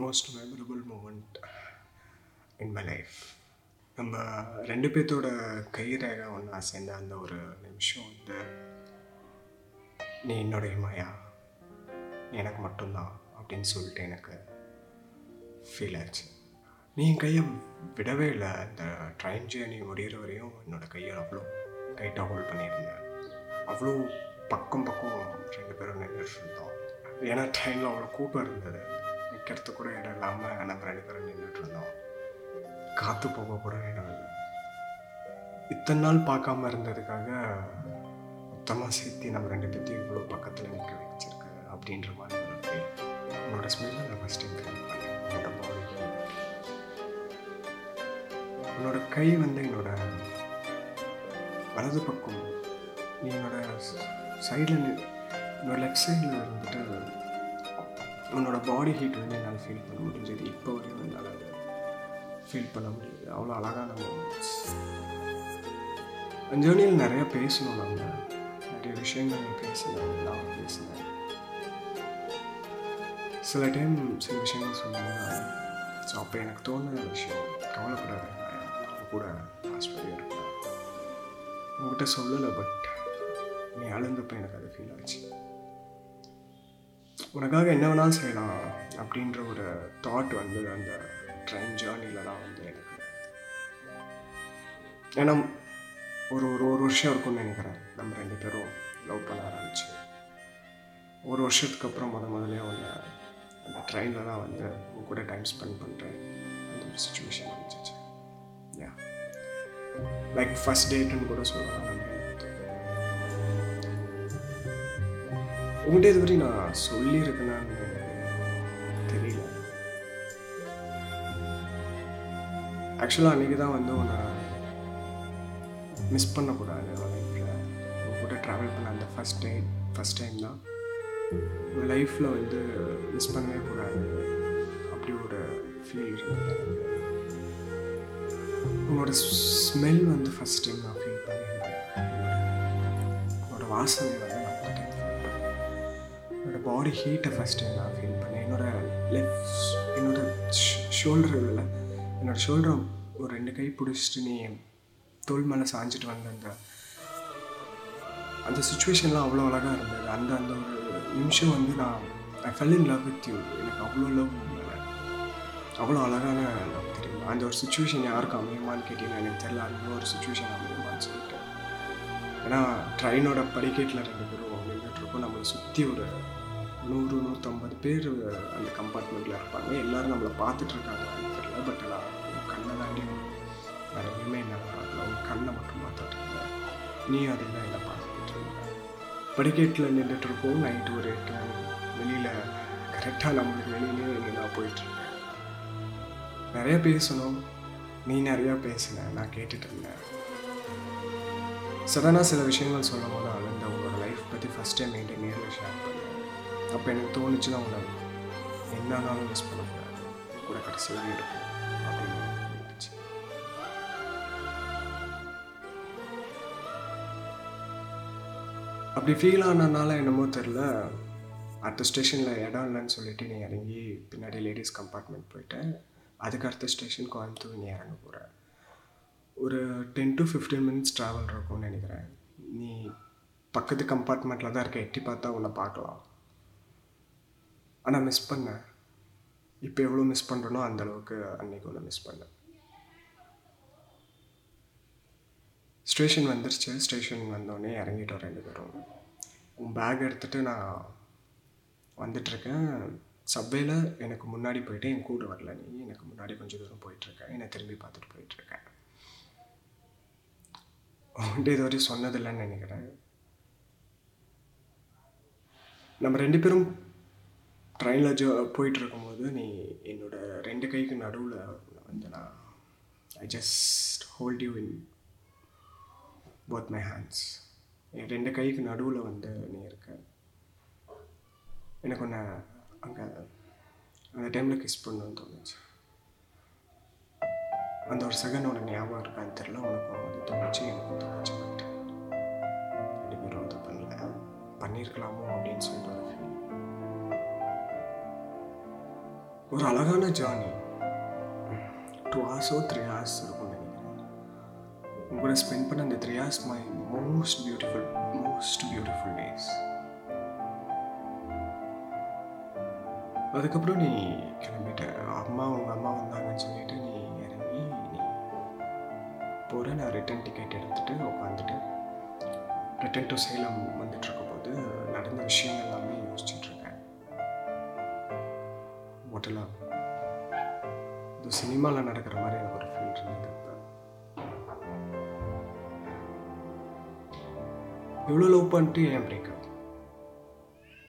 Most memorable moment in my life நம்ம ரெண்டு பேர்த்தோட கை ரேகை ஒன்றா சேர்ந்த அந்த ஒரு நிமிஷம் வந்து நீ என்னுடைய மாயா எனக்கு மட்டும்தான் அப்படின்னு சொல்லிட்டு எனக்கு ஃபீல் ஆச்சு. நீ என் கையை விடவே இல்லை. அந்த ட்ரெயின் ஜேர்னி முடிகிற வரையும் என்னோட கையை அவ்வளோ டைட்டாக ஹோல்ட் பண்ணியிருந்தேன். அவ்வளோ பக்கம் பக்கம் ரெண்டு பேரும் நின்றுட்டு இருந்தோம். ஏன்னா ட்ரெயினில் அவ்வளோ கூட்டம் இருந்தது. நிற்கிறது கூட இடம் இல்லாமல் நம்ம ரெண்டு பேரும் நின்றுட்டு இருந்தோம். காற்று போக கூட இடம் இல்லை இத்தனை நாள் பார்க்காம இருந்ததுக்காக மொத்தமாக சேர்த்து நம்ம ரெண்டு பேர்த்தையும் இவ்வளோ பக்கத்தில் நிற்க வச்சிருக்கு அப்படின்ற மாதிரி ஒரு ஃபீல் உன்னோட ஸ்மெல்லை நான் ஃபஸ்ட் டைம் ஃபீல் பண்ணேன் உன்னோட பாடி உன்னோட கை வந்து என்னோட வலது பக்கம். நீ என்னோட சைடில் என்னோட லெஃப்ட் சைடில் இருந்துட்டு அவனோட பாடி ஹீட் வந்து என்னால் ஃபீல் பண்ண முடிஞ்சது. இப்போ வரையும் என்னால் ஃபீல் பண்ண முடியுது அவ்வளோ அழகான மூமெண்ட்ஸ் ஜேர்னியில் நிறைய பேசணும் நம்ம. நிறைய விஷயங்கள் நீ பேசினேன் நான் பேசினேன் சில டைம் சில விஷயங்கள் சொன்னாங்க ஸோ அப்போ எனக்கு தோணுன விஷயம் கவலைப்படாத கூட ஆஸ்பத்திரியாக இருக்கேன் உங்ககிட்ட சொல்லலை பட் நீ அழுந்தப்போ எனக்கு அது ஃபீல் ஆச்சு. உனக்காக என்ன வேணாலும் செய்யலாம் அப்படின்ற ஒரு தாட் வந்து அந்த ட்ரெயின் ஜேர்னிலலாம் வந்து எனக்கு. ஏன்னா ஒரு ஒரு ஒரு வருஷம் இருக்கும்னு நினைக்கிறேன். நம்ம ரெண்டு பேரும் லவ் பண்ண ஆரம்பிச்சு. ஒரு வருஷத்துக்கு அப்புறம் முத முதலே ஒன்று அந்த ட்ரெயினில் தான் வந்து உங்க கூட டைம் ஸ்பெண்ட் பண்ணுறேன் அந்த ஒரு சுச்சுவேஷன் இருந்துச்சு யா லைக் ஃபஸ்ட் டேட்டுன்னு கூட சொல்லலாம். நம்ம உங்கள்கிட்ட இது வரையும் நான் சொல்லியிருக்கேனான்னு தெரியல. ஆக்சுவலாக அன்றைக்கி தான் வந்து உன்னை மிஸ் பண்ணக்கூடாது லைஃப்பில் உங்க கூட ட்ராவல் பண்ண அந்த ஃபஸ்ட் டைம் ஃபஸ்ட் டைம் தான் உங்கள் லைஃப்பில் வந்து மிஸ் பண்ணவே கூடாது அப்படி ஒரு ஃபீல் இருந்தது. உன்னோட ஸ்மெல் வந்து ஃபஸ்ட் டைம் நான் ஃபீல் பண்ணியிருந்தேன் உன்னோட வாசனை பாடி ஹீட்டை ஃபஸ்ட்டு நான் ஃபீல் பண்ணேன். என்னோட லெஃப்ட் என்னோட ஷோல்டரில் என்னோட ஷோல்டரை ஒரு ரெண்டு கை பிடிச்சிட்டு நீ தோல் மேலே சாஞ்சிட்டு வந்த அந்த அந்த சுச்சுவேஷன்லாம் அவ்வளோ அழகாக இருந்தது. அந்த அந்த ஒரு நிமிஷம் வந்து நான் I fell in love with you எனக்கு அவ்வளோ லவ் மேலே. அவ்வளோ அழகான லவ் தெரியும்? அந்த ஒரு சுச்சுவேஷன் யாருக்கு அமையுமான்னு கேட்டீங்கன்னா எனக்கு தெரியல. அந்த ஒரு சுச்சுவேஷன் அமையுமான்னு சொல்லிட்டு. ஏன்னா ட்ரெயினோட படிக்கட்டில் ரெண்டு பேரும் நின்றுட்டுருக்கோம் நம்மளை சுற்றி ஒரு நூறு நூற்றம்பது பேர் அந்த கம்பார்ட்மெண்ட்டில் இருப்பாங்க. எல்லோரும் நம்மளை பார்த்துட்ருக்காங்க. தெரியல பட் நான் உன் கண்ணை தாண்டி வேறு எதுவுமே என்னால் பார்க்கல உன் கண்ணை மட்டும் பார்த்துட்டு இருந்தேன் நீ அதெல்லாம் என்ன பார்த்துக்கிட்டு இருந்த படிக்கட்டில் நின்றுட்டு இருக்கோம் நைட்டு ஒரு எட்டு மணி. வெளியில் கரெக்டாக நம்மளுக்கு வெளியிலே நீ நான் போயிட்டுருக்கேன் நிறைய பேசணும். நீ நிறையா பேசின நான் கேட்டுட்டு இருந்தேன். சடனாக சில விஷயங்கள் சொல்லும் போது அழுந்த உங்களோட லைஃப் பற்றி ஃபஸ்ட் டைம் என்கிட்ட நேரில் ஷேர் பண்ணேன் அப்போ எனக்கு தோணுச்சுன்னா உங்களை என்னன்னாலும் மிஸ் பண்ணக்கூடாது. கூட கடைசி வரையும் இருக்கும் அப்படின்னு தோணுச்சு அப்படி ஃபீல் ஆனதுனால என்னமோ தெரில அடுத்த ஸ்டேஷனில் இடம் இல்லைன்னு சொல்லிட்டு நீ இறங்கி பின்னாடி லேடிஸ் கம்பார்ட்மெண்ட் போயிட்டேன் அதுக்கு அடுத்த ஸ்டேஷன் கோயம்புத்தூர் நீ இறங்க போகிற ஒரு ten to fifteen minutes travel இருக்கும்னு நினைக்கிறேன். நீ பக்கத்து கம்பார்ட்மெண்ட்டில் தான் இருக்க. எட்டி பார்த்தா உன்னை பார்க்கலாம். ஆனால் மிஸ் பண்ணேன். இப்போ எவ்வளோ மிஸ் பண்ணுறனோ அந்தளவுக்கு அன்றைக்கி ஒன்று மிஸ் பண்ணேன். ஸ்டேஷன் வந்துருச்சு. ஸ்டேஷன் வந்தோடனே இறங்கிட்டோம் ரெண்டு பேரும். உன் பேக் எடுத்துகிட்டு நான் வந்துட்டுருக்கேன். சபையில் எனக்கு முன்னாடி போயிட்டு என் கூட வரல நீ. எனக்கு முன்னாடி கொஞ்சம் தூரம் போயிட்டுருக்கேன். என்னை திரும்பி பார்த்துட்டு போயிட்டுருக்கேன். உன்கிட்ட இது வரையும் சொன்னதில்லைன்னு நினைக்கிறேன். நம்ம ரெண்டு பேரும் ட்ரெயினில் ஜோ போயிட்டு இருக்கும்போது நீ என்னோட ரெண்டு கைக்கு நடுவில் வந்து நான் I just hold you in both my hands என் ரெண்டு கைக்கு நடுவில் வந்து நீ இருக்க. எனக்கு ஒன்று அங்கே அந்த டைமில் கிஸ் பண்ணணும்னு தோணுச்சு. அந்த ஒரு செகண்ட் உனக்கு ஞாபகம் இருக்கான்னு தெரில உனக்கு அது தோணுச்சு எனக்கு தோணுச்சு பட் ரெண்டு பேரும் அதை பண்ணல. பண்ணியிருக்கலாமோ அப்படின்னு சொல்லிட்டு ஒரு ஃபீல் ஒரு அழகான ஜேர்னி டூ ஹார்ஸோ த்ரீ ஹார்ஸ் இருக்கும் நினைக்கிறேன். உங்களை ஸ்பெண்ட் பண்ண அந்த three hours my most beautiful most beautiful days அதுக்கப்புறம் நீ கிளம்பிட்ட. அம்மா உங்கள் அம்மா வந்தாங்கன்னு சொல்லிட்டு நீ இறங்கி நீ போகிற நான் ரிட்டன் டிக்கெட் எடுத்துகிட்டு உட்காந்துட்டு ரிட்டன் டு சேலம் வந்துட்டு இருக்கும்போது நடந்த விஷயம் எல்லாமே யோசிச்சுட்டு இருக்கேன் இது சினிமாவில் நடக்கிற மாதிரி எனக்கு ஒரு ஃபீல் இருந்தது. இவ்வளோ லவ் பண்ணிட்டு ஏன் பிரேக்கப்